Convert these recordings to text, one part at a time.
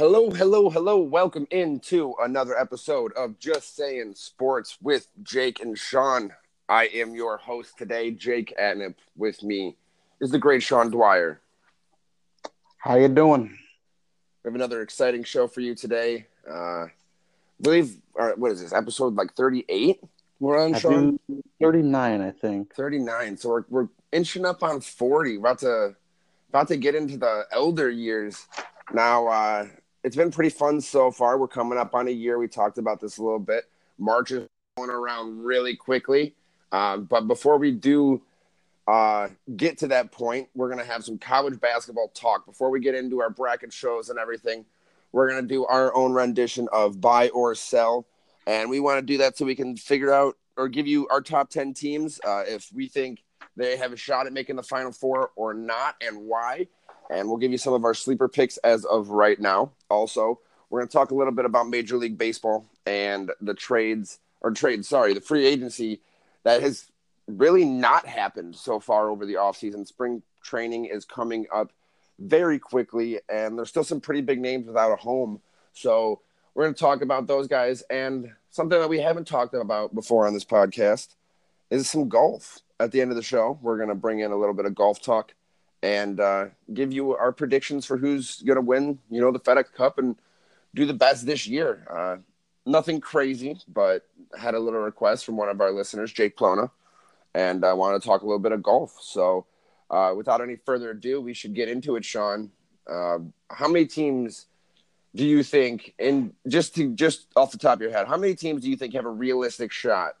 Hello, hello, hello. Welcome into another episode of Just Saying Sports with Jake and Sean. I am your host today, Jake Atnip. With me is the great Sean Dwyer. How you doing? We have another exciting show for you today. Uh, I believe, uh, what is this, episode like 38? We're on, I Sean? 39, I think. 39. So we're, we're inching up on 40. About to about to get into the elder years. Now, uh, it's been pretty fun so far. We're coming up on a year. We talked about this a little bit. March is going around really quickly. Um, but before we do uh, get to that point, we're going to have some college basketball talk. Before we get into our bracket shows and everything, we're going to do our own rendition of buy or sell. And we want to do that so we can figure out or give you our top 10 teams uh, if we think they have a shot at making the final four or not and why and we'll give you some of our sleeper picks as of right now. Also, we're going to talk a little bit about Major League Baseball and the trades or trade, sorry, the free agency that has really not happened so far over the offseason. Spring training is coming up very quickly, and there's still some pretty big names without a home. So we're going to talk about those guys and something that we haven't talked about before on this podcast is some golf. At the end of the show, we're going to bring in a little bit of golf talk and uh, give you our predictions for who's going to win, you know, the FedEx Cup and do the best this year. Uh, nothing crazy, but had a little request from one of our listeners, Jake Plona, and I want to talk a little bit of golf. So, uh, without any further ado, we should get into it, Sean. Uh, how many teams do you think, and just to just off the top of your head, how many teams do you think have a realistic shot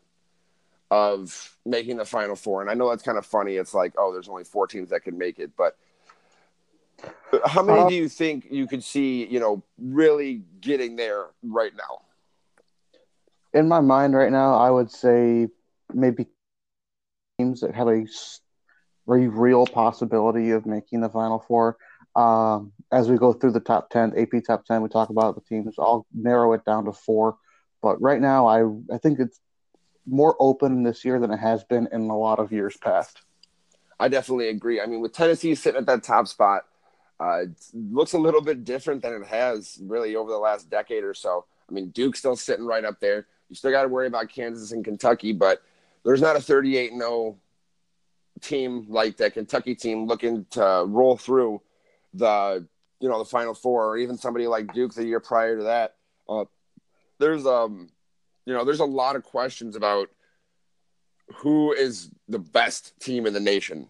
of making the final four. And I know that's kind of funny. It's like, oh, there's only four teams that can make it, but how many uh, do you think you could see, you know, really getting there right now? In my mind right now, I would say maybe teams that have a very real possibility of making the final four. Um, as we go through the top 10, AP top 10, we talk about the teams. I'll narrow it down to four. But right now, I, I think it's more open this year than it has been in a lot of years past. I definitely agree. I mean, with Tennessee sitting at that top spot, uh, it looks a little bit different than it has really over the last decade or so. I mean, Duke's still sitting right up there. You still got to worry about Kansas and Kentucky, but there's not a 38 0 team like that Kentucky team looking to roll through the you know the Final Four, or even somebody like Duke the year prior to that. Uh, there's um you know, there's a lot of questions about who is the best team in the nation.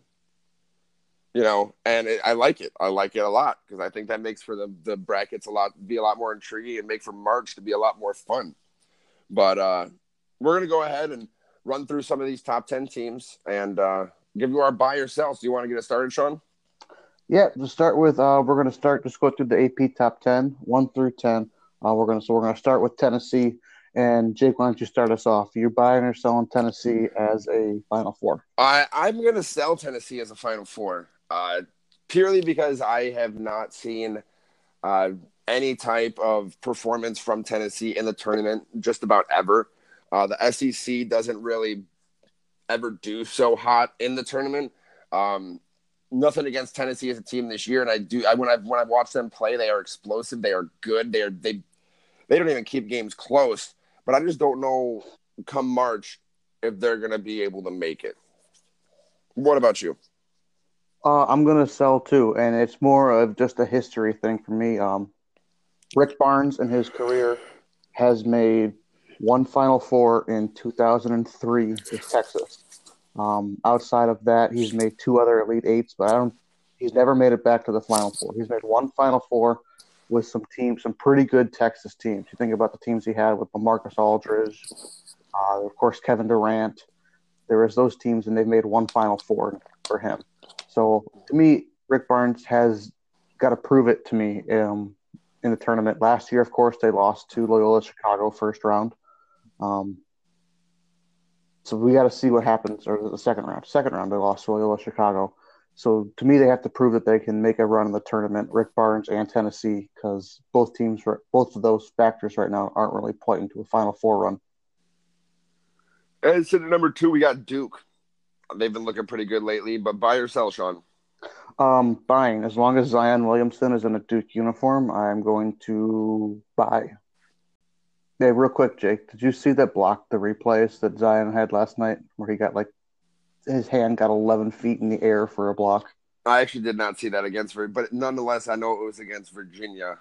You know, and it, I like it. I like it a lot because I think that makes for the the brackets a lot be a lot more intriguing and make for March to be a lot more fun. But uh, we're gonna go ahead and run through some of these top ten teams and uh, give you our buy or sell. So you want to get it started, Sean? Yeah, to start with, uh, we're to start just go through the AP top 10, 1 through 10. Uh, we're to so we're to start with Tennessee. And Jake, why don't you start us off? You're buying or selling Tennessee as a Final Four? I I'm going to sell Tennessee as a Final Four, uh, purely because I have not seen uh, any type of performance from Tennessee in the tournament just about ever. Uh, the SEC doesn't really ever do so hot in the tournament. Um, nothing against Tennessee as a team this year, and I do. I when I when I watch them play, they are explosive. They are good. They are they they don't even keep games close but I just don't know come March if they're going to be able to make it. What about you? Uh, I'm going to sell too, and it's more of just a history thing for me. Um, Rick Barnes in his career has made one Final Four in 2003 with Texas. Um, outside of that, he's made two other Elite Eights, but I don't. He's never made it back to the Final Four. He's made one Final Four with some teams, some pretty good Texas teams. You think about the teams he had with Marcus Aldridge, uh, of course Kevin Durant. There was those teams, and they've made one Final Four for him. So to me, Rick Barnes has got to prove it to me um, in the tournament. Last year, of course, they lost to Loyola Chicago first round. Um, so we got to see what happens, or the second round. Second round, they lost to Loyola Chicago. So to me, they have to prove that they can make a run in the tournament. Rick Barnes and Tennessee, because both teams, both of those factors right now aren't really pointing to a Final Four run. And so number two, we got Duke. They've been looking pretty good lately, but buy or sell, Sean? Um, buying. As long as Zion Williamson is in a Duke uniform, I'm going to buy. Hey, real quick, Jake. Did you see that block the replays that Zion had last night, where he got like his hand got 11 feet in the air for a block? I actually did not see that against, Virginia, but nonetheless, I know it was against Virginia.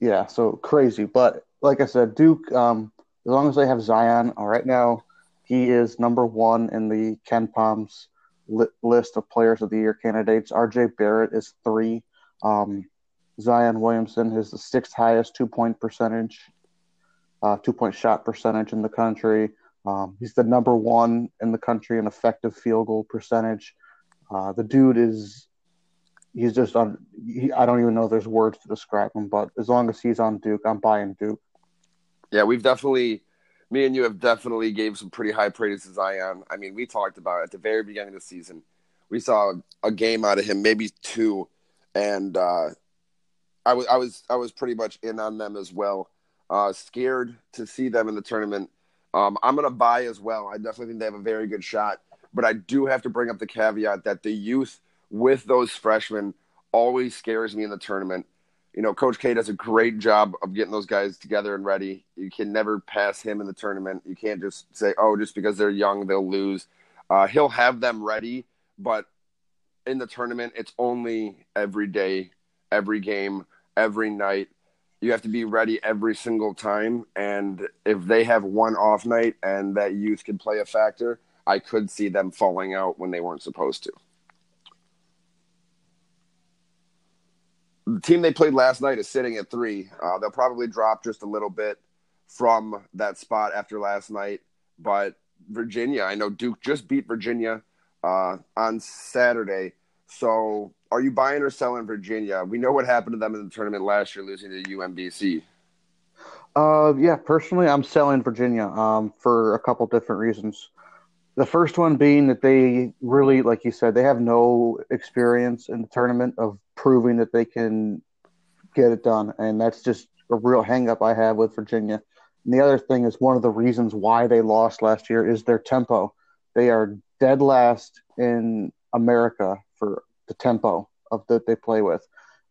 Yeah, so crazy. But like I said, Duke. Um, as long as they have Zion, all right now, he is number one in the KenPom's li- list of players of the year candidates. RJ Barrett is three. Um, Zion Williamson is the sixth highest two point percentage, uh, two point shot percentage in the country. Um, he's the number one in the country in effective field goal percentage. Uh, the dude is, he's just on, he, I don't even know if there's words to describe him, but as long as he's on Duke, I'm buying Duke. Yeah, we've definitely me and you have definitely gave some pretty high praise to Zion. I mean, we talked about at the very beginning of the season. We saw a game out of him, maybe two, and uh, I was I was I was pretty much in on them as well. Uh, scared to see them in the tournament. Um, I'm gonna buy as well. I definitely think they have a very good shot, but I do have to bring up the caveat that the youth with those freshmen always scares me in the tournament you know, Coach K does a great job of getting those guys together and ready. You can never pass him in the tournament. You can't just say, oh, just because they're young, they'll lose. Uh, he'll have them ready, but in the tournament, it's only every day, every game, every night. You have to be ready every single time. And if they have one off night and that youth can play a factor, I could see them falling out when they weren't supposed to. the team they played last night is sitting at three. Uh, they'll probably drop just a little bit from that spot after last night. But Virginia, I know Duke just beat Virginia uh, on Saturday. So are you buying or selling Virginia? We know what happened to them in the tournament last year, losing to UMBC. Uh, yeah, personally, I'm selling Virginia um, for a couple different reasons. The first one being that they really, like you said, they have no experience in the tournament of proving that they can get it done. And that's just a real hangup I have with Virginia. And the other thing is one of the reasons why they lost last year is their tempo. They are dead last in America for the tempo of that they play with.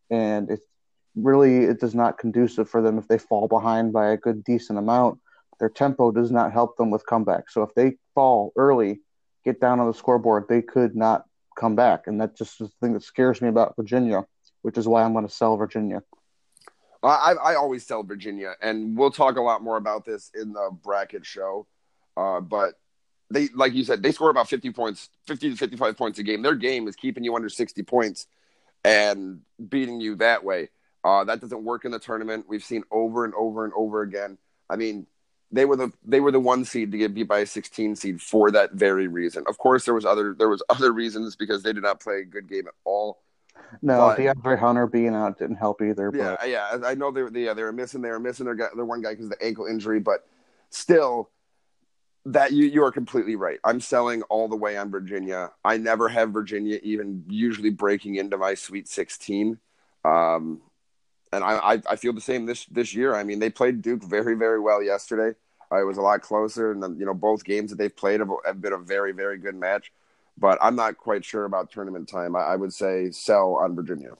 And it's really it is not conducive for them if they fall behind by a good decent amount their tempo does not help them with comeback. So if they fall early, get down on the scoreboard, they could not come back. And that's just is the thing that scares me about Virginia, which is why I'm going to sell Virginia. I, I always sell Virginia, and we'll talk a lot more about this in the bracket show. Uh, but they, like you said, they score about 50 points, 50 to 55 points a game. Their game is keeping you under 60 points and beating you that way. Uh, that doesn't work in the tournament. We've seen over and over and over again. I mean, they were the they were the one seed to get beat by a 16 seed for that very reason. Of course, there was other there was other reasons because they did not play a good game at all. No, but, DeAndre Hunter being out didn't help either. Yeah, but. yeah, I know they were yeah, they were missing they were missing their guy, their one guy because of the ankle injury, but still, that you you are completely right. I'm selling all the way on Virginia. I never have Virginia even usually breaking into my Sweet 16. Um, and I, I, I feel the same this this year. I mean, they played Duke very very well yesterday. Uh, it was a lot closer, and then you know both games that they've played have, have, been a very very good match. But I'm not quite sure about tournament time. I, I would say sell on Virginia.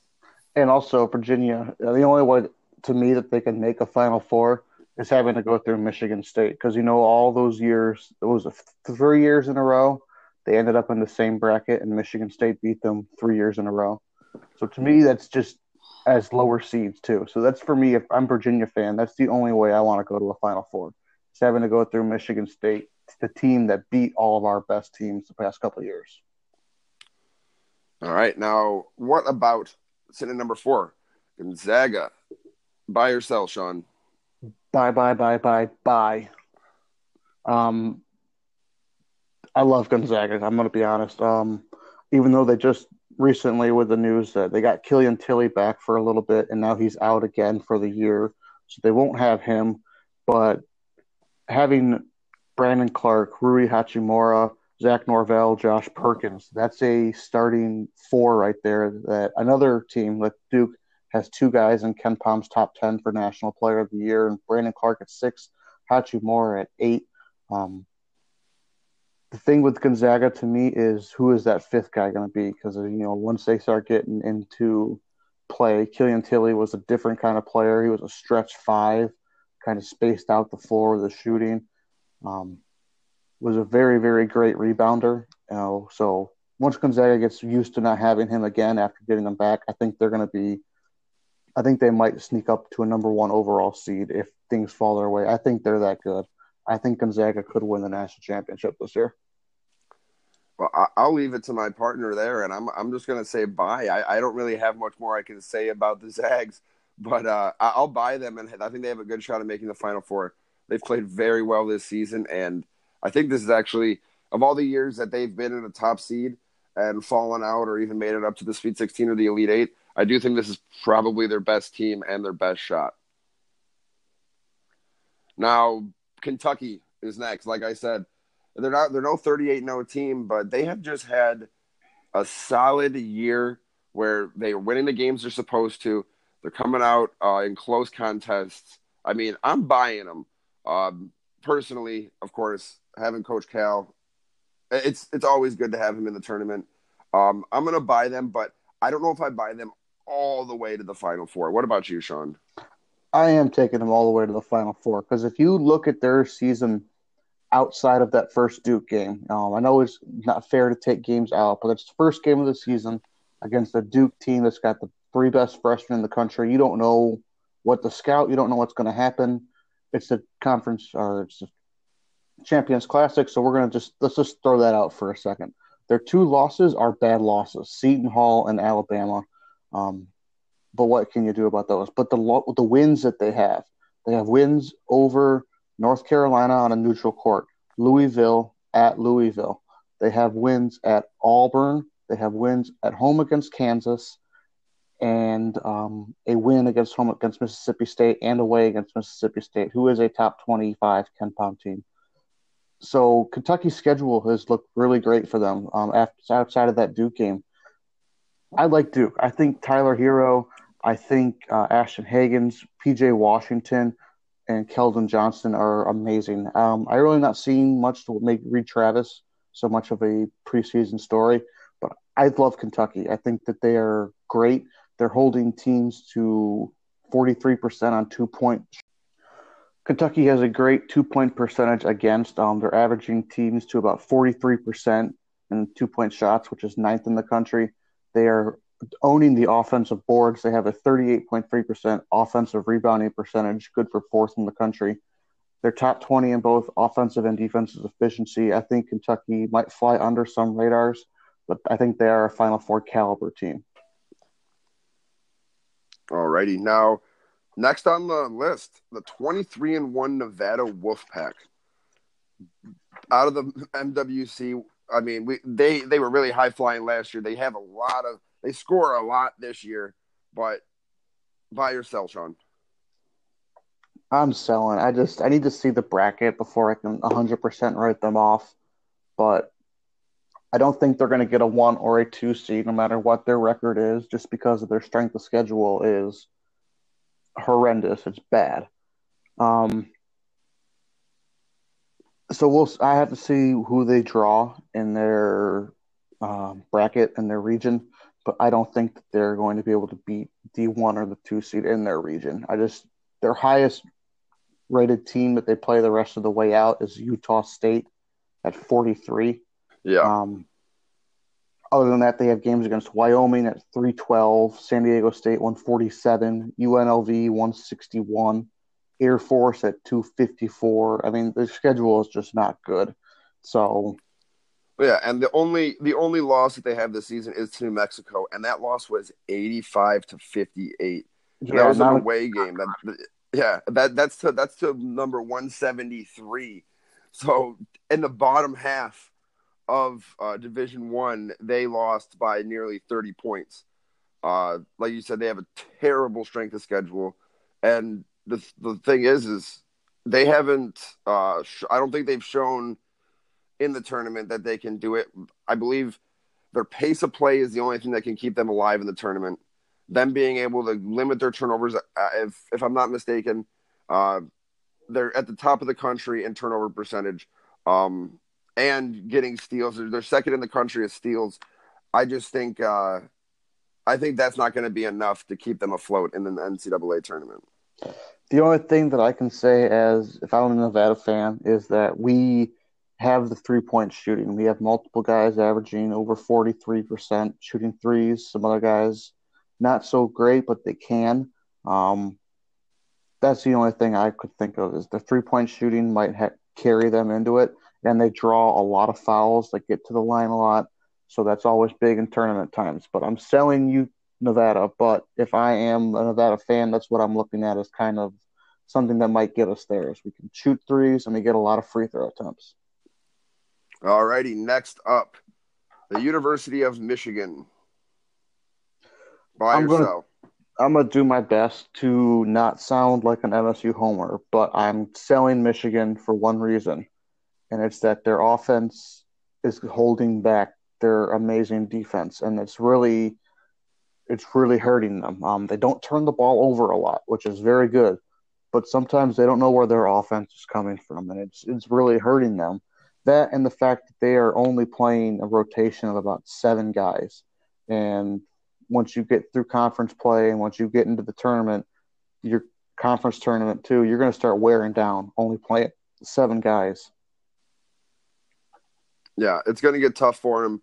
And also Virginia, the only way to me that they can make a Final Four is having to go through Michigan State because you know all those years, it was three years in a row. They ended up in the same bracket, and Michigan State beat them three years in a row. So to me, that's just as lower seeds too. So that's for me. If I'm Virginia fan, that's the only way I want to go to a Final Four. Is having to go through Michigan State, the team that beat all of our best teams the past couple years. All right, now what about sitting number four, Gonzaga? Buy or sell, Sean? Bye, bye, bye, bye, bye. Um, I love Gonzaga. I'm going to be honest. Um, even though they just recently with the news that they got Killian Tillie back for a little bit, and now he's out again for the year, so they won't have him. But having Brandon Clarke, Rui Hachimura, Zach Norvell, Josh Perkins, that's a starting four right there. That another team like Duke has two guys in KenPom's top ten for National Player of the Year, and Brandon Clarke at six, Hachimura at eight. Um, the thing with Gonzaga to me is who is that fifth guy going to be? Because you know once they start getting into play, Killian Tillie was a different kind of player. He was a stretch five, kind of spaced out the floor with the shooting. Um, was a very very great rebounder. You know, so once Gonzaga gets used to not having him again after getting him back, I think they're going to be. I think they might sneak up to a number one overall seed if things fall their way. I think they're that good. I think Gonzaga could win the national championship this year. Well, I'll leave it to my partner there, and I'm I'm just going to say bye. I, I don't really have much more I can say about the Zags, but uh, I'll buy them, and I think they have a good shot at making the Final Four. They've played very well this season, and I think this is actually of all the years that they've been in a top seed and fallen out, or even made it up to the Sweet 16 or the Elite Eight. I do think this is probably their best team and their best shot. Now, Kentucky is next. Like I said, they're not they're no 38 no team, but they have just had a solid year where they are winning the games they're supposed to. They're coming out uh, in close contests. I mean, I'm buying them. Um, personally, of course, having Coach Cal, it's it's always good to have him in the tournament. Um, I'm gonna buy them, but I don't know if I buy them all the way to the Final Four. What about you, Sean? I am taking them all the way to the Final Four because if you look at their season outside of that first Duke game, um, I know it's not fair to take games out, but it's the first game of the season against a Duke team that's got the three best freshmen in the country. You don't know what the scout, you don't know what's going to happen. It's the conference or it's the Champions Classic, so we're going to just let's just throw that out for a second. Their two losses are bad losses: Seton Hall and Alabama. Um, but what can you do about those? But the the wins that they have, they have wins over North Carolina on a neutral court, Louisville at Louisville. They have wins at Auburn. They have wins at home against Kansas, and um, a win against home against Mississippi State and away against Mississippi State, who is a top twenty-five KenPom team. So Kentucky's schedule has looked really great for them. Um, after, outside of that Duke game, I like Duke. I think Tyler Herro, I think uh, Ashton Hagans, PJ Washington, and Keldon Johnson are amazing. Um, I really not seeing much to make Reid Travis so much of a preseason story, but I love Kentucky. I think that they are great. They're holding teams to 43% on two point. Kentucky has a great two point percentage against. Um, they're averaging teams to about 43% in two point shots, which is ninth in the country. They are owning the offensive boards. They have a 38.3% offensive rebounding percentage, good for fourth in the country. They're top 20 in both offensive and defensive efficiency. I think Kentucky might fly under some radars, but I think they are a Final Four caliber team. All righty. Now, next on the list, the 23 and 1 Nevada Wolfpack. Out of the MWC, I mean, we they they were really high flying last year. They have a lot of they score a lot this year, but buy or sell, Sean. I'm selling. I just I need to see the bracket before I can 100% write them off. But I don't think they're going to get a one or a two seed, no matter what their record is, just because of their strength of schedule is horrendous. It's bad. Um, so we'll. I have to see who they draw in their uh, bracket in their region but I don't think that they're going to be able to beat the one or the two seed in their region. I just their highest rated team that they play the rest of the way out is Utah State at 43. Yeah. Um, other than that, they have games against Wyoming at 312, San Diego State 147, UNLV 161, Air Force at 254. I mean, the schedule is just not good. So yeah, and the only the only loss that they have this season is to New Mexico, and that loss was eighty five to fifty eight. Yeah, that was an away game. That yeah, that that's to that's to number one seventy three. So in the bottom half of uh, Division One, they lost by nearly thirty points. Uh, like you said, they have a terrible strength of schedule, and the the thing is, is they haven't. Uh, sh- I don't think they've shown in the tournament that they can do it. I believe their pace of play is the only thing that can keep them alive in the tournament. Them being able to limit their turnovers, uh, if if I'm not mistaken, uh, they're at the top of the country in turnover percentage. Um, and getting steals. They're second in the country as steals. I just think uh, I think that's not going to be enough to keep them afloat in the NCAA tournament. The only thing that I can say, as if I'm a Nevada fan, is that we have the three point shooting. We have multiple guys averaging over 43% shooting threes. Some other guys not so great, but they can. Um, that's the only thing I could think of is the three point shooting might ha- carry them into it, and they draw a lot of fouls that get to the line a lot. So that's always big in tournament times. But I'm selling you Nevada. But if I am a Nevada fan, that's what I'm looking at as kind of something that might get us there. Is we can shoot threes and we get a lot of free throw attempts. All righty. Next up, the University of Michigan. By I'm or gonna- I'm gonna do my best to not sound like an MSU homer, but I'm selling Michigan for one reason, and it's that their offense is holding back their amazing defense, and it's really, it's really hurting them. Um, they don't turn the ball over a lot, which is very good, but sometimes they don't know where their offense is coming from, and it's it's really hurting them. That and the fact that they are only playing a rotation of about seven guys, and once you get through conference play and once you get into the tournament, your conference tournament too, you're going to start wearing down. Only playing seven guys. Yeah, it's going to get tough for them.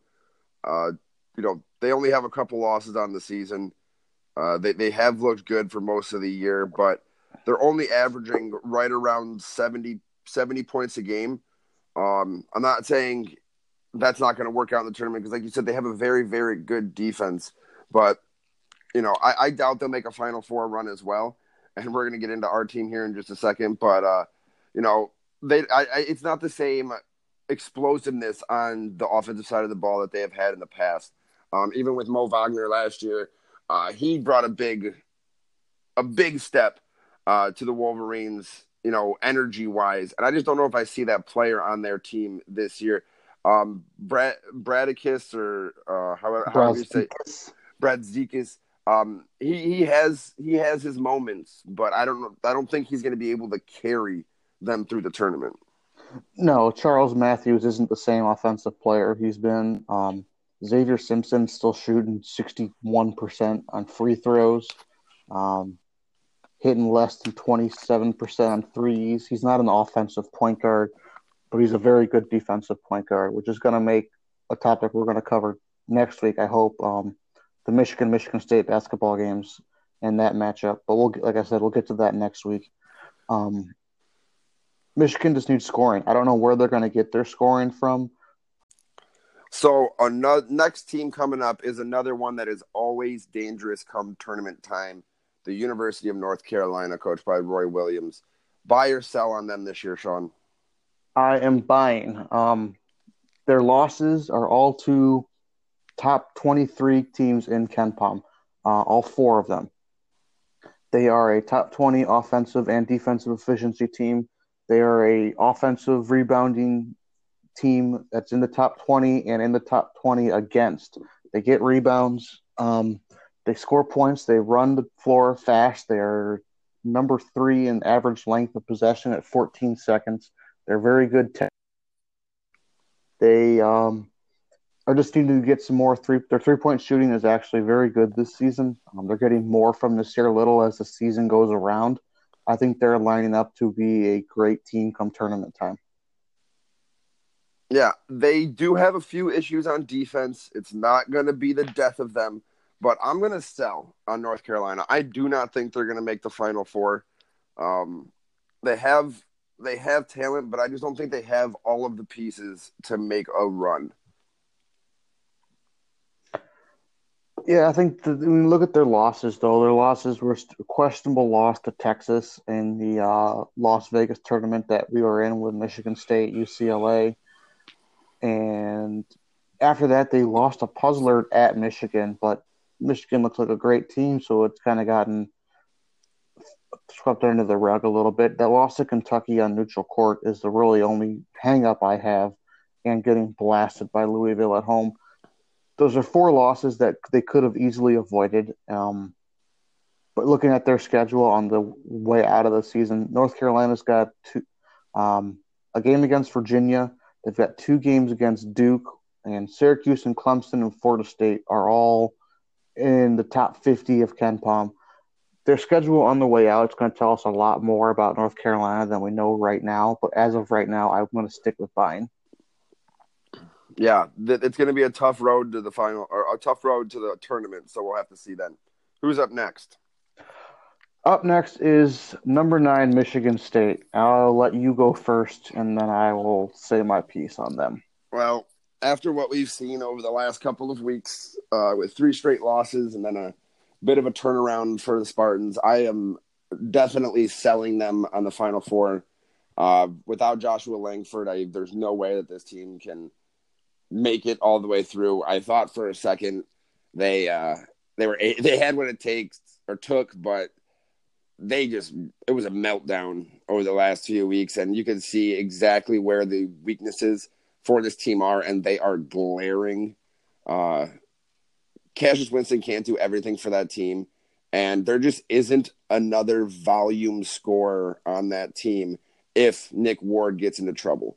Uh, you know, they only have a couple losses on the season. Uh, they they have looked good for most of the year, but they're only averaging right around 70, 70 points a game. Um, I'm not saying that's not going to work out in the tournament because, like you said, they have a very very good defense. But you know, I, I doubt they'll make a Final Four run as well. And we're going to get into our team here in just a second. But uh, you know, they I, I, it's not the same explosiveness on the offensive side of the ball that they have had in the past. Um, even with Mo Wagner last year, uh, he brought a big, a big step uh, to the Wolverines. You know, energy wise, and I just don't know if I see that player on their team this year. Um, Brad Bradicus or uh, however, however you say Brad Zekis. Um, he he has he has his moments, but I don't know. I don't think he's going to be able to carry them through the tournament. No, Charles Matthews isn't the same offensive player he's been. Um, Xavier Simpson still shooting 61% on free throws, um, hitting less than 27% on threes. He's not an offensive point guard, but he's a very good defensive point guard, which is going to make a topic we're going to cover next week, I hope. Um, the Michigan Michigan State basketball games and that matchup. But we'll, like I said, we'll get to that next week. Um, Michigan just needs scoring. I don't know where they're going to get their scoring from. So another next team coming up is another one that is always dangerous come tournament time. The University of North Carolina, coached by Roy Williams. Buy or sell on them this year, Sean? I am buying. Um, their losses are all to top 23 teams in KenPom, uh, all four of them. They are a top 20 offensive and defensive efficiency team. They are a offensive rebounding team that's in the top 20 and in the top 20 against. They get rebounds. Um, they score points. They run the floor fast. They're number three in average length of possession at 14 seconds. They're very good. Te- they um, are just needing to get some more three. Their three point shooting is actually very good this season. Um, they're getting more from Nassir Little as the season goes around. I think they're lining up to be a great team come tournament time. Yeah, they do have a few issues on defense. It's not going to be the death of them, but I'm going to sell on North Carolina. I do not think they're going to make the Final Four. Um, they have they have talent, but I just don't think they have all of the pieces to make a run. Yeah, I think the, you look at their losses, though, their losses were questionable loss to Texas in the uh, Las Vegas tournament that we were in with Michigan State, UCLA. And after that, they lost a puzzler at Michigan, but Michigan looks like a great team, so it's kind of gotten swept under the rug a little bit. That loss to Kentucky on neutral court is the really only hang up I have, and getting blasted by Louisville at home those are four losses that they could have easily avoided. Um, but looking at their schedule on the way out of the season, North Carolina's got two, um, a game against Virginia, They've got two games against Duke, and Syracuse and Clemson and Florida State are all in the top 50 of KenPom. Their schedule on the way out is going to tell us a lot more about North Carolina than we know right now. But as of right now, I'm going to stick with Vine. Yeah, it's going to be a tough road to the final, or a tough road to the tournament. So we'll have to see then. Who's up next? Up next is number nine, Michigan State. I'll let you go first, and then I will say my piece on them. Well, after what we've seen over the last couple of weeks, uh, with three straight losses and then a bit of a turnaround for the Spartans, I am definitely selling them on the Final Four. Uh, without Joshua Langford, I, there's no way that this team can make it all the way through. I thought for a second they uh, they were they had what it takes or took, but they just it was a meltdown over the last few weeks, and you can see exactly where the weaknesses for this team are, and they are glaring. Uh, Cassius Winston can't do everything for that team, and there just isn't another volume scorer on that team if Nick Ward gets into trouble.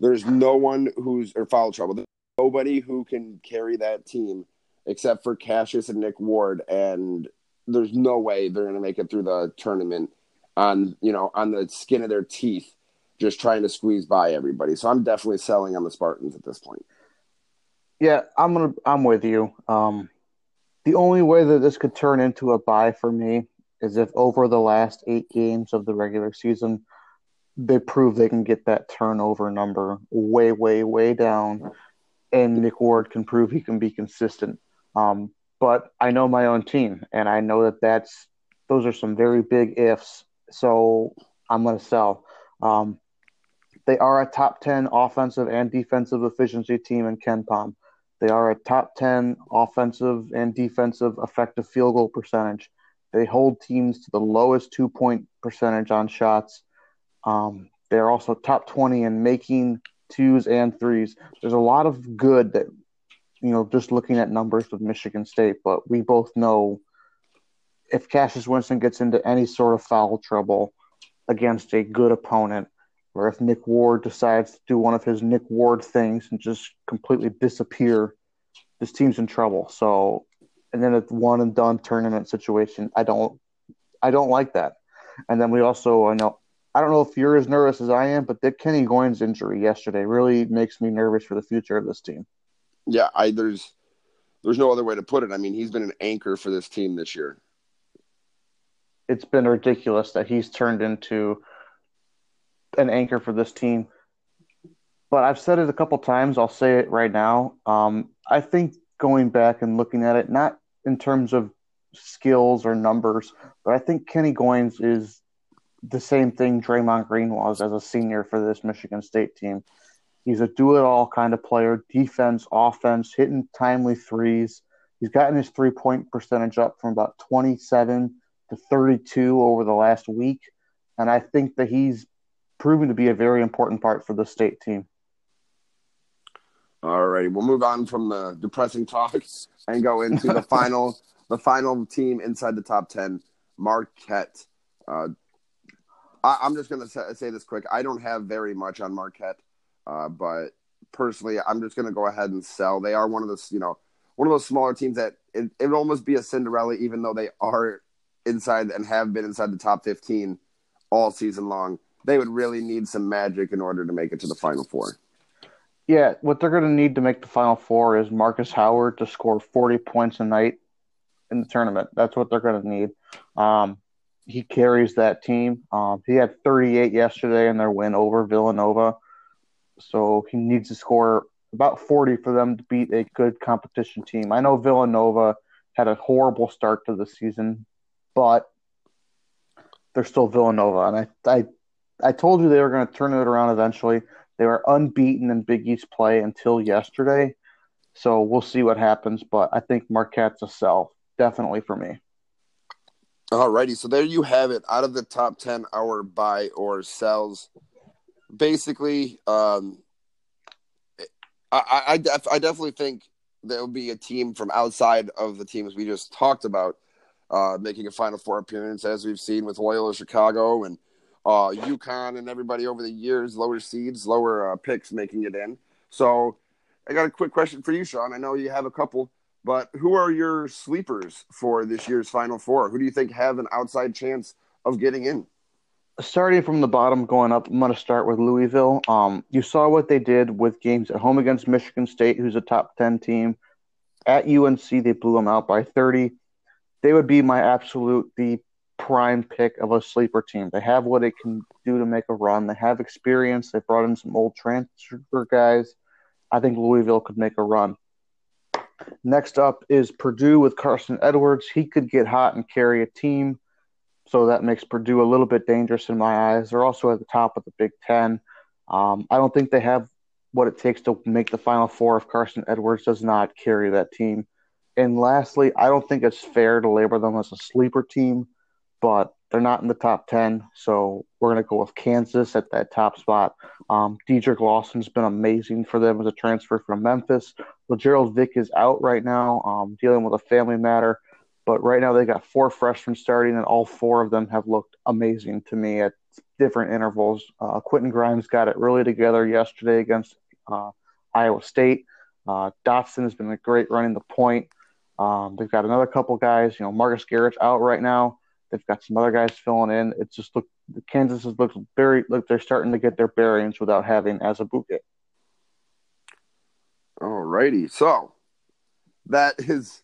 There's no one who's or foul trouble. There's nobody who can carry that team except for Cassius and Nick Ward, and there's no way they're going to make it through the tournament on you know on the skin of their teeth just trying to squeeze by everybody. So i'm definitely selling on the spartans at this point. Yeah i'm gonna i'm with you. Um the only way that this could turn into a buy for me is if over the last eight games of the regular season they prove they can get that turnover number way way way down and nick ward can prove he can be consistent. Um, but I know my own team, and I know that that's those are some very big ifs. So I'm going to sell. Um, they are a top 10 offensive and defensive efficiency team in KenPom. They are a top 10 offensive and defensive effective field goal percentage. They hold teams to the lowest two point percentage on shots. Um, they're also top 20 in making twos and threes. There's a lot of good that you know, just looking at numbers with Michigan State, but we both know if Cassius Winston gets into any sort of foul trouble against a good opponent, or if Nick Ward decides to do one of his Nick Ward things and just completely disappear, this team's in trouble. So, and then a one and done tournament situation, I don't, I don't like that. And then we also, I know, I don't know if you're as nervous as I am, but Dick Kenny Goins' injury yesterday really makes me nervous for the future of this team yeah, I there's there's no other way to put it. I mean, he's been an anchor for this team this year. It's been ridiculous that he's turned into an anchor for this team. But I've said it a couple times. I'll say it right now. Um, I think going back and looking at it, not in terms of skills or numbers, but I think Kenny Goins is the same thing Draymond Green was as a senior for this Michigan State team. He's a do it all kind of player, defense, offense, hitting timely threes. He's gotten his three point percentage up from about 27 to 32 over the last week. And I think that he's proven to be a very important part for the state team. All right, we'll move on from the depressing talks and go into the final, the final team inside the top ten, Marquette. Uh, I, am just going to say this quick. I don't have very much on Marquette. Uh, but personally, I'm just going to go ahead and sell. They are one of those, you know, one of those smaller teams that it, it would almost be a Cinderella, even though they are inside and have been inside the top 15 all season long. They would really need some magic in order to make it to the Final Four. Yeah, what they're going to need to make the Final Four is Markus Howard to score 40 points a night in the tournament. That's what they're going to need. Um, he carries that team. Um, he had 38 yesterday in their win over Villanova. So he needs to score about 40 for them to beat a good competition team. I know Villanova had a horrible start to the season, but they're still Villanova. And I, I, I told you they were going to turn it around eventually. They were unbeaten in Big East play until yesterday. So we'll see what happens. But I think Marquette's a sell, definitely for me. Alrighty, so there you have it. Out of the top ten, our buy or sells basically, um, I, I, def- I definitely think there will be a team from outside of the teams we just talked about uh, making a Final Four appearance, as we've seen with Loyola Chicago and uh, UConn and everybody over the years, lower seeds, lower uh, picks making it in. So I got a quick question for you, Sean. I know you have a couple, but who are your sleepers for this year's Final Four? Who do you think have an outside chance of getting in? Starting from the bottom, going up, I'm going to start with Louisville. Um, you saw what they did with games at home against Michigan State, who's a top 10 team. At UNC, they blew them out by 30. They would be my absolute, the prime pick of a sleeper team. They have what it can do to make a run. They have experience. They brought in some old transfer guys. I think Louisville could make a run. Next up is Purdue with Carson Edwards. He could get hot and carry a team, so that makes Purdue a little bit dangerous in my eyes. They're also at the top of the Big Ten. Um, I don't think they have what it takes to make the Final Four if Carson Edwards does not carry that team. And lastly, I don't think it's fair to label them as a sleeper team but they're not in the top 10. So we're going to go with Kansas at that top spot. Um, Lawson's been amazing for them as a transfer from Memphis. Lagerald Vick is out right now, um, dealing with a family matter. But right now they got four freshmen starting, and all four of them have looked amazing to me at different intervals. Uh, Quentin Grimes got it really together yesterday against uh, Iowa State. Uh, Dotson has been a great running the point. Um, they've got another couple guys. You know, Marcus Garrett's out right now. They've got some other guys filling in. It's just look Kansas has looked very like they're starting to get their bearings without having as Azubuike. All righty, so that is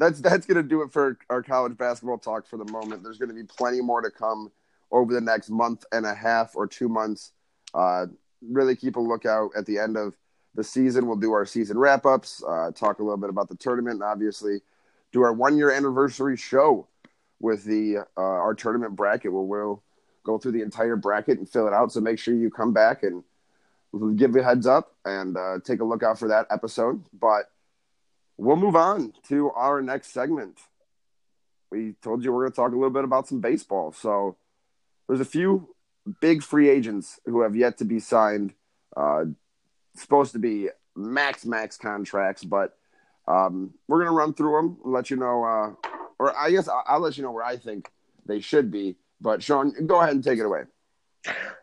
that's that's going to do it for our college basketball talk for the moment. There's going to be plenty more to come over the next month and a half or two months. Uh, really keep a lookout at the end of the season. We'll do our season wrap ups, uh, talk a little bit about the tournament, and obviously do our one year anniversary show with the uh, our tournament bracket where we'll go through the entire bracket and fill it out. So make sure you come back and give a heads up and uh, take a look out for that episode. But we'll move on to our next segment. We told you we're going to talk a little bit about some baseball. So there's a few big free agents who have yet to be signed. Uh, supposed to be max max contracts, but um, we're going to run through them and let you know uh, or I guess I'll, I'll let you know where I think they should be. But Sean, go ahead and take it away.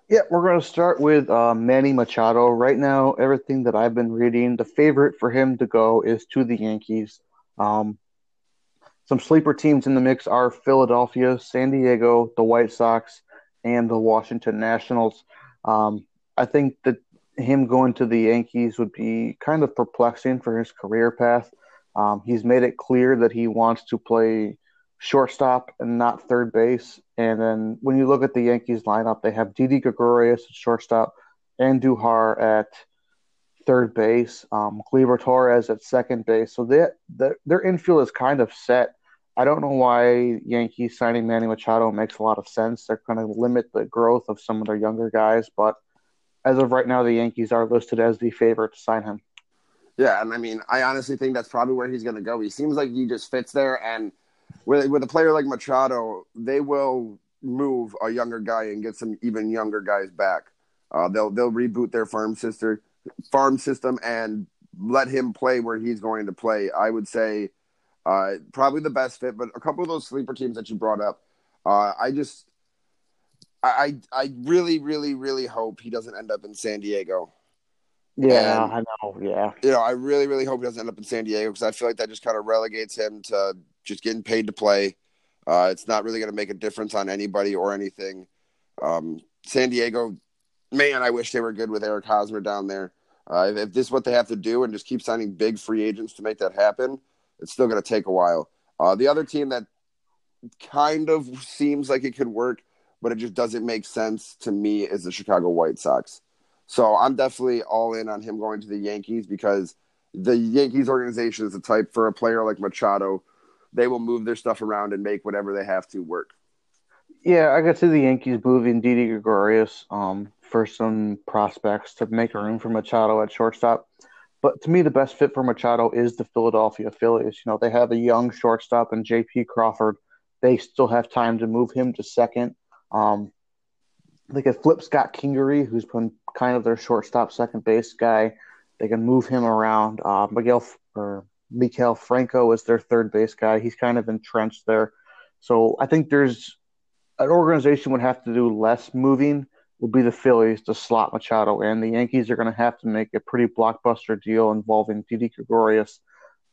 Yeah, we're going to start with uh, Manny Machado. Right now, everything that I've been reading, the favorite for him to go is to the Yankees. Um, some sleeper teams in the mix are Philadelphia, San Diego, the White Sox, and the Washington Nationals. Um, I think that him going to the Yankees would be kind of perplexing for his career path. Um, he's made it clear that he wants to play shortstop and not third base. And then when you look at the Yankees lineup, they have Didi Gregorius at shortstop, Andujar at third base, um, Torres at second base. So they, the, their infield is kind of set. I don't know why Yankees signing Manny Machado makes a lot of sense. They're going to limit the growth of some of their younger guys, but as of right now, the Yankees are listed as the favorite to sign him. Yeah, and I mean, I honestly think that's probably where he's going to go. He seems like he just fits there, and with with a player like Machado, they will move a younger guy and get some even younger guys back. Uh, they'll they'll reboot their farm sister farm system and let him play where he's going to play. I would say uh, probably the best fit, but a couple of those sleeper teams that you brought up, uh, I just I I really really really hope he doesn't end up in San Diego. Yeah, and, I know. Yeah. You know, I really, really hope he doesn't end up in San Diego because I feel like that just kind of relegates him to just getting paid to play. Uh, it's not really going to make a difference on anybody or anything. Um, San Diego, man, I wish they were good with Eric Hosmer down there. Uh, if, if, this is what they have to do and just keep signing big free agents to make that happen, it's still going to take a while. Uh, the other team that kind of seems like it could work, but it just doesn't make sense to me is the Chicago White Sox. So I'm definitely all in on him going to the Yankees because the Yankees organization is the type for a player like Machado. They will move their stuff around and make whatever they have to work. Yeah, I could see the Yankees moving Didi Gregorius um, for some prospects to make room for Machado at shortstop. But to me, the best fit for Machado is the Philadelphia Phillies. You know, they have a young shortstop and J.P. Crawford. They still have time to move him to second. Um, they could flip Scott Kingery, who's been kind of their shortstop, second base guy. They can move him around. Uh, Maikel or Maikel Franco is their third base guy. He's kind of entrenched there. So I think there's an organization would have to do less moving would be the Phillies to slot Machado, and the Yankees are going to have to make a pretty blockbuster deal involving Didi Gregorius,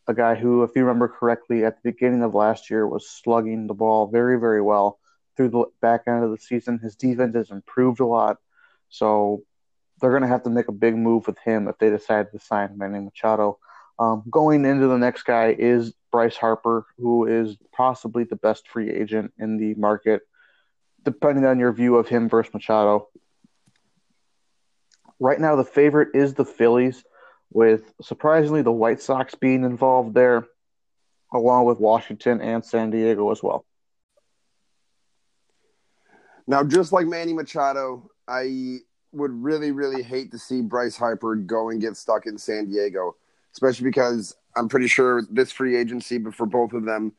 a guy who, if you remember correctly, at the beginning of last year was slugging the ball very, very well through the back end of the season. His defense has improved a lot, so they're going to have to make a big move with him if they decide to sign Manny Machado. Um, going into the next guy is Bryce Harper, who is possibly the best free agent in the market depending on your view of him versus Machado. Right now, the favorite is the Phillies, with surprisingly the White Sox being involved there, along with Washington and San Diego as well. Now, just like Manny Machado, I would really, really hate to see Bryce Harper go and get stuck in San Diego, especially because I'm pretty sure this free agency, but for both of them,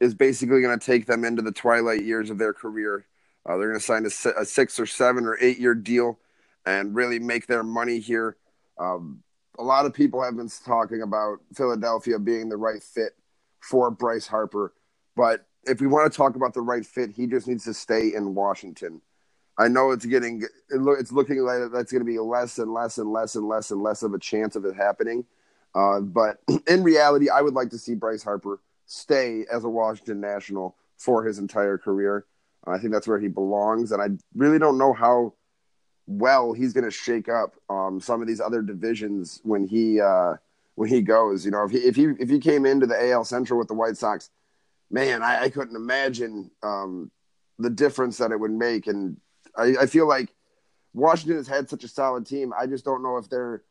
is basically going to take them into the twilight years of their career. Uh, they're going to sign a, a, six or seven or eight year deal and really make their money here. Um, a lot of people have been talking about Philadelphia being the right fit for Bryce Harper, but if we want to talk about the right fit, he just needs to stay in Washington. I know it's getting it's looking like that's going to be less and less and less and less and less of a chance of it happening. Uh, but in reality, I would like to see Bryce Harper stay as a Washington National for his entire career. I think that's where he belongs, and I really don't know how well he's going to shake up um, some of these other divisions when he uh, when he goes. You know, if he if he if he came into the AL Central with the White Sox, man, I, I couldn't imagine um, the difference that it would make. And I, I feel like Washington has had such a solid team. I just don't know if they're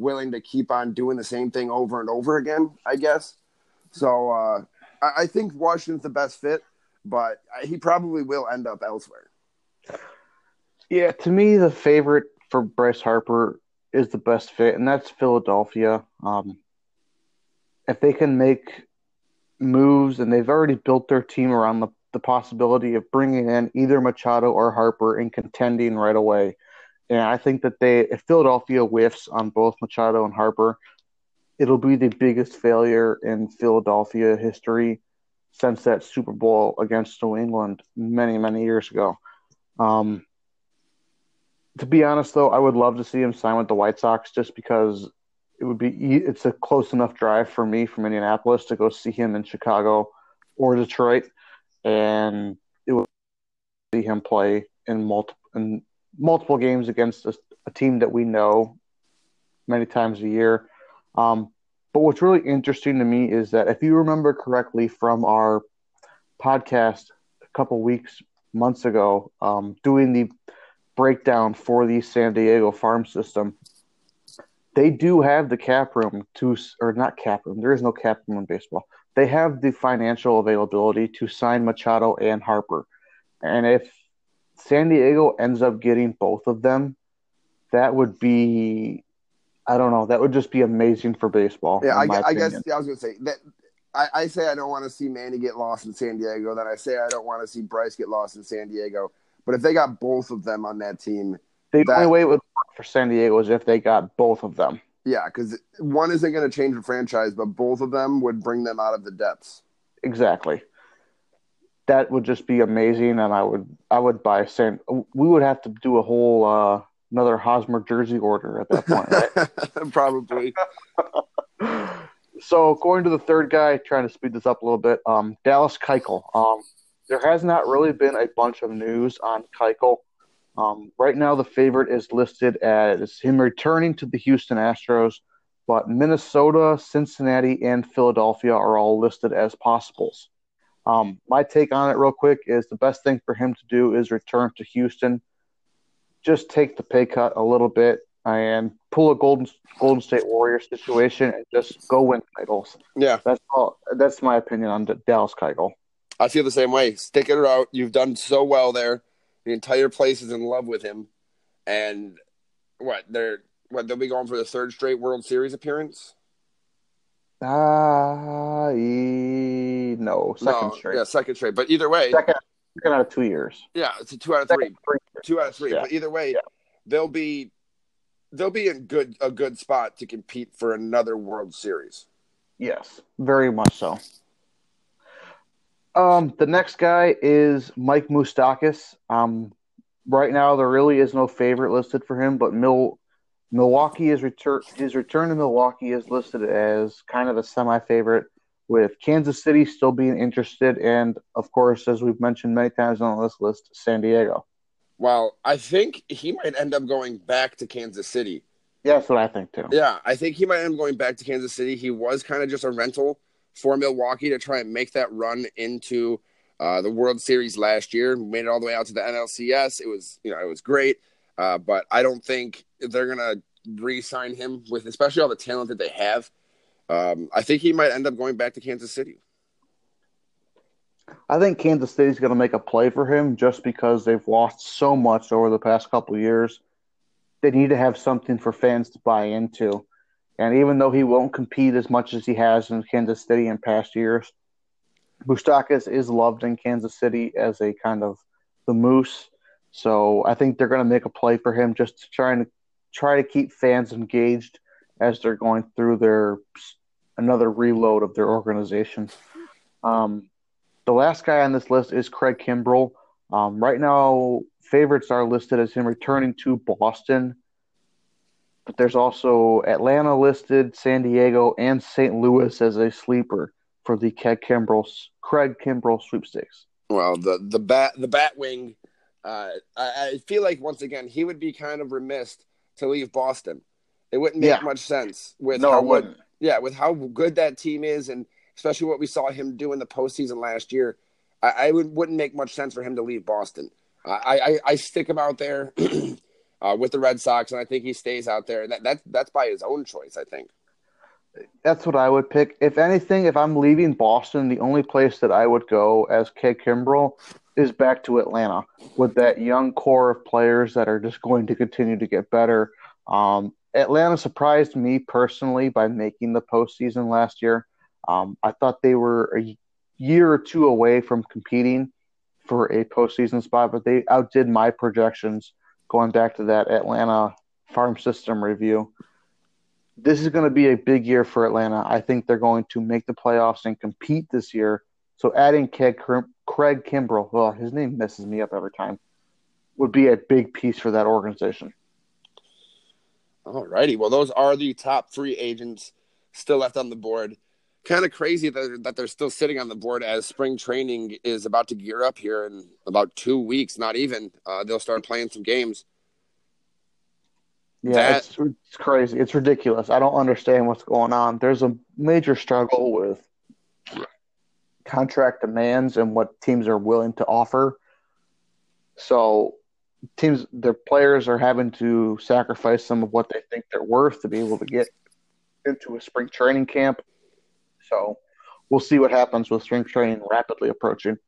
willing to keep on doing the same thing over and over again. I guess so. Uh, I, I think Washington's the best fit but he probably will end up elsewhere. Yeah, to me, the favorite for Bryce Harper is the best fit, and that's Philadelphia. Um, if they can make moves, and they've already built their team around the, the possibility of bringing in either Machado or Harper and contending right away. And I think that they, if Philadelphia whiffs on both Machado and Harper, it'll be the biggest failure in Philadelphia history since that Super Bowl against New England many, many years ago. Um, to be honest, though, I would love to see him sign with the White Sox just because it would be it's a close enough drive for me from Indianapolis to go see him in Chicago or Detroit, and it would see him play in multiple in multiple games against a, a team that we know many times a year. Um, but what's really interesting to me is that if you remember correctly from our podcast a couple weeks, months ago, um, doing the breakdown for the San Diego farm system, they do have the cap room to, or not cap room, there is no cap room in baseball. They have the financial availability to sign Machado and Harper. And if San Diego ends up getting both of them, that would be I don't know. That would just be amazing for baseball. Yeah, I, I guess yeah, I was gonna say that. I, I say I don't want to see Manny get lost in San Diego. Then I say I don't want to see Bryce get lost in San Diego. But if they got both of them on that team, the that, only way it would work for San Diego is if they got both of them. Yeah, because one isn't going to change the franchise, but both of them would bring them out of the depths. Exactly. That would just be amazing, and I would I would buy San. We would have to do a whole uh, another Hosmer jersey order at that point, right? Probably. so going to the third guy, trying to speed this up a little bit. Um, Dallas Keuchel. Um, there has not really been a bunch of news on Keuchel. Um, right now, the favorite is listed as him returning to the Houston Astros, but Minnesota, Cincinnati, and Philadelphia are all listed as possibles. Um, my take on it, real quick, is the best thing for him to do is return to Houston just take the pay cut a little bit and pull a Golden Golden State Warrior situation and just go win titles. Yeah, that's all. That's my opinion on Dallas Keuchel. I feel the same way. Stick it out. You've done so well there. The entire place is in love with him, and what they're what they'll be going for the third straight World Series appearance. Ah, uh, no, second no, straight. Yeah, second straight. But either way, second, second out of two years. Yeah, it's a two out of three. three two out of three. Yeah. But either way, yeah. they'll be they'll be in good a good spot to compete for another World Series. Yes, very much so. Um, the next guy is Mike Moustakas. Um, right now there really is no favorite listed for him, but Mil- Milwaukee is return his return to Milwaukee is listed as kind of a semi-favorite, with Kansas City still being interested, and of course, as we've mentioned many times on this list, San Diego. Well, I think he might end up going back to Kansas City. Yeah, that's what I think too. Yeah, I think he might end up going back to Kansas City. He was kind of just a rental for Milwaukee to try and make that run into uh, the World Series last year. Made it all the way out to the NLCS. It was, you know, it was great. Uh, but I don't think they're gonna re-sign him with, especially all the talent that they have. Um, I think he might end up going back to Kansas City. I think Kansas City's going to make a play for him just because they've lost so much over the past couple years. They need to have something for fans to buy into. And even though he won't compete as much as he has in Kansas City in past years, Moustakas is loved in Kansas City as a kind of the moose. So I think they're going to make a play for him just to try and try to keep fans engaged as they're going through their another reload of their organization. Um, the last guy on this list is Craig Kimbrel. Um, right now, favorites are listed as him returning to Boston, but there's also Atlanta listed, San Diego, and St. Louis as a sleeper for the Craig Kimbrel, Craig Kimbrel sweepstakes. Well, the the bat the Batwing, uh, I, I, feel like once again he would be kind of remiss to leave Boston. It wouldn't make yeah. much sense with no, how. Good, yeah, with how good that team is, and especially what we saw him do in the postseason last year. I, I would, wouldn't make much sense for him to leave Boston. I, I, I stick him out there uh, with the Red Sox, and I think he stays out there. That, that that's by his own choice, I think. That's what I would pick. If anything, if I'm leaving Boston, the only place that I would go as Craig Kimbrel is back to Atlanta with that young core of players that are just going to continue to get better. Um, Atlanta surprised me personally by making the postseason last year. Um, I thought they were a year or two away from competing for a postseason spot, but they outdid my projections going back to that Atlanta farm system review. This is going to be a big year for Atlanta. I think they're going to make the playoffs and compete this year. So adding Craig, Craig Kimbrel, well, his name messes me up every time, would be a big piece for that organization. All righty. Well, those are the top free agents still left on the board kind of crazy that, that they're still sitting on the board as spring training is about to gear up here in about two weeks, not even. Uh, they'll start playing some games. Yeah, that... it's, it's crazy. It's ridiculous. I don't understand what's going on. There's a major struggle with contract demands and what teams are willing to offer. So teams their players are having to sacrifice some of what they think they're worth to be able to get into a spring training camp so we'll see what happens with spring training rapidly approaching.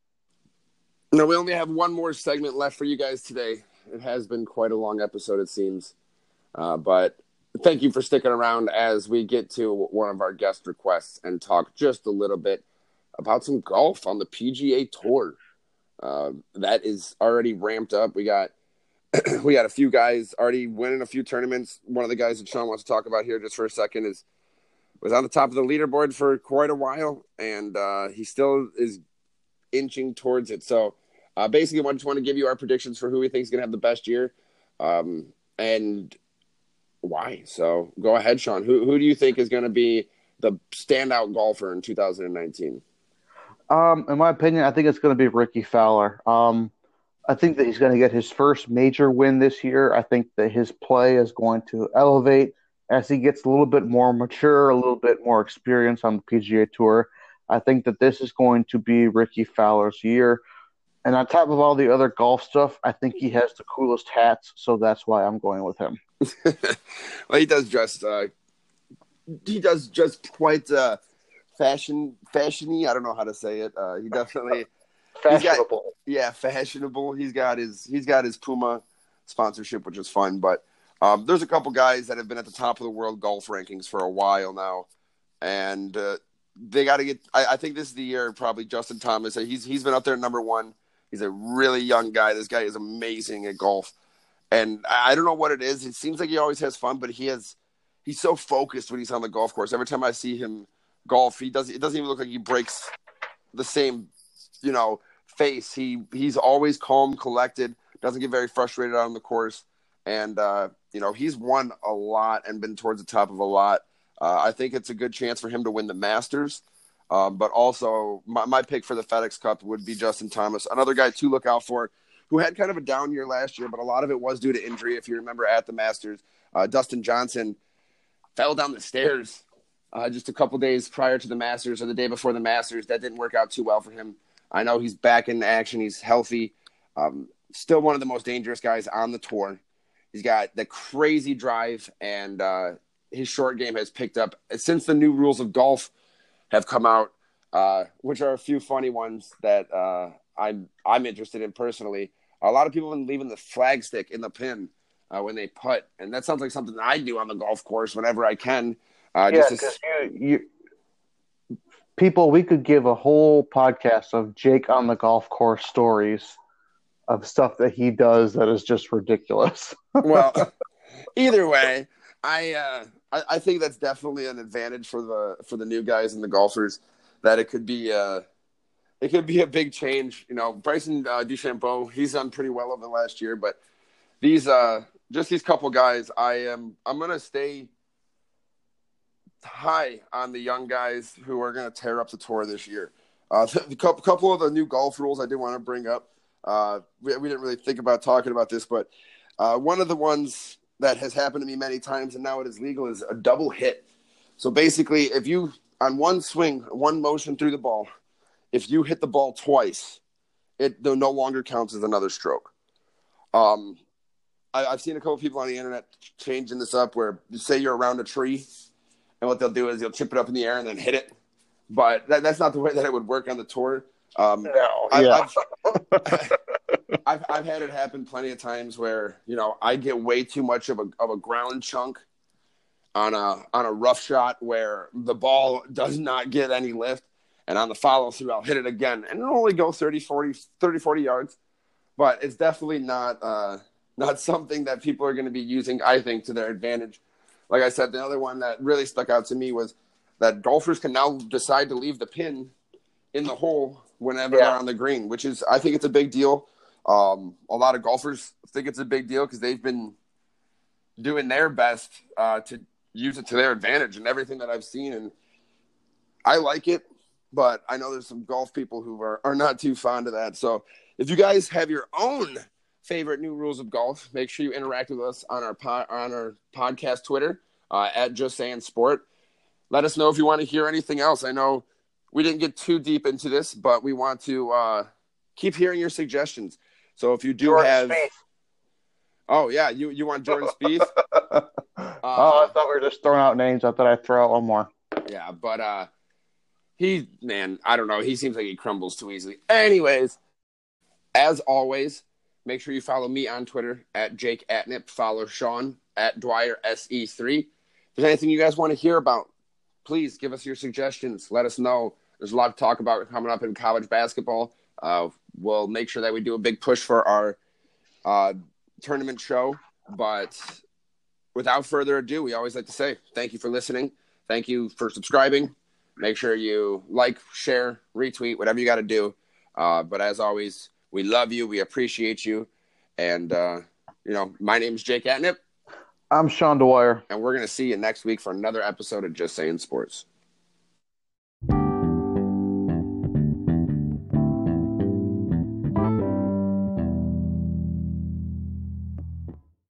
No, we only have one more segment left for you guys today. It has been quite a long episode, it seems. Uh, but thank you for sticking around as we get to one of our guest requests and talk just a little bit about some golf on the PGA Tour. Uh, that is already ramped up. We got we got a few guys already winning a few tournaments. One of the guys that Sean wants to talk about here just for a second is was on the top of the leaderboard for quite a while, and uh, he still is inching towards it. So uh, basically, I just want to give you our predictions for who we think is going to have the best year, um, and why. So go ahead, Sean. Who who do you think is going to be the standout golfer in 2019? Um, in my opinion, I think it's going to be Rickie Fowler. Um, I think that he's going to get his first major win this year. I think that his play is going to elevate as he gets a little bit more mature, a little bit more experience on the PGA Tour. I think that this is going to be Rickie Fowler's year. And on top of all the other golf stuff, I think he has the coolest hats, so that's why I'm going with him. well, he does dress. Uh, he does just quite uh, fashion, fashiony. I don't know how to say it. Uh, he definitely fashionable. Got, yeah, fashionable. He's got his he's got his Puma sponsorship, which is fun. But um, there's a couple guys that have been at the top of the world golf rankings for a while now, and uh, they got to get. I, I, think this is the year probably Justin Thomas. He's he's been up there number one. He's a really young guy. This guy is amazing at golf, and I, I don't know what it is. It seems like he always has fun, but he has he's so focused when he's on the golf course. Every time I see him golf, he does. It doesn't even look like he breaks the same you know, face. He he's always calm, collected, doesn't get very frustrated on the course, and uh, you know he's won a lot and been towards the top of a lot. Uh, I think it's a good chance for him to win the Masters. Um, but also, my, my pick for the FedEx Cup would be Justin Thomas, another guy to look out for, who had kind of a down year last year, but a lot of it was due to injury. If you remember at the Masters, uh, Dustin Johnson fell down the stairs uh, just a couple days prior to the Masters or the day before the Masters. That didn't work out too well for him. I know he's back in action. He's healthy. Um, still one of the most dangerous guys on the tour. He's got the crazy drive, and uh, his short game has picked up since the new rules of golf have come out, uh, which are a few funny ones that uh, I'm I'm interested in personally. A lot of people have been leaving the flag stick in the pin uh, when they putt, and that sounds like something I do on the golf course whenever I can. Uh, yeah, because you, you, people, we could give a whole podcast of Jake on the golf course stories of stuff that he does that is just ridiculous. well, either way, I, uh, I, I think that's definitely an advantage for the for the new guys and the golfers that it could be uh it could be a big change. You know, Bryson uh, DeChambeau, he's done pretty well over the last year, but these uh just these couple guys, I am I'm gonna stay high on the young guys who are gonna tear up the tour this year. Uh, the couple couple of the new golf rules I did want to bring up. Uh, we, we didn't really think about talking about this, but uh, one of the ones that has happened to me many times, and now it is legal, is a double hit. So basically, if you on one swing, one motion through the ball, if you hit the ball twice, it no longer counts as another stroke. Um, I, have seen a couple people on the internet changing this up where you say you're around a tree, and what they'll do is they'll chip it up in the air and then hit it. But that, that's not the way that it would work on the tour. Um, no, yeah. I've, I've, I've had it happen plenty of times where you know I get way too much of a of a ground chunk on a on a rough shot where the ball does not get any lift, and on the follow through I'll hit it again and it'll only go 30, 40, 30, 40 yards, but it's definitely not uh, not something that people are going to be using. I think to their advantage. Like I said, the other one that really stuck out to me was that golfers can now decide to leave the pin in the hole whenever yeah. they're on the green, which is I think it's a big deal. Um, a lot of golfers think it's a big deal because they've been doing their best uh, to use it to their advantage and everything that I've seen. And I like it, but I know there's some golf people who are, are not too fond of that. So if you guys have your own favorite new rules of golf, make sure you interact with us on our po- on our podcast Twitter uh, at Just Saying Sport. Let us know if you want to hear anything else. I know we didn't get too deep into this, but we want to uh, keep hearing your suggestions. So if you do Jordan have, Spieth. oh yeah, you you want Jordan Spieth? uh, oh, I thought we were just throwing out names. I thought I'd throw out one more. Yeah, but uh, he man, I don't know. He seems like he crumbles too easily. Anyways, as always, make sure you follow me on Twitter at Jake Atnip. Follow Sean at Dwyer SE3. If there's anything you guys want to hear about, please give us your suggestions. Let us know. There's a lot to talk about coming up in college basketball. Uh, we'll make sure that we do a big push for our uh, tournament show. But without further ado, we always like to say thank you for listening. Thank you for subscribing. Make sure you like, share, retweet, whatever you got to do. Uh, but as always, we love you. We appreciate you. And, uh, you know, my name is Jake Atnip. I'm Sean Dwyer. And we're going to see you next week for another episode of Just Saying Sports.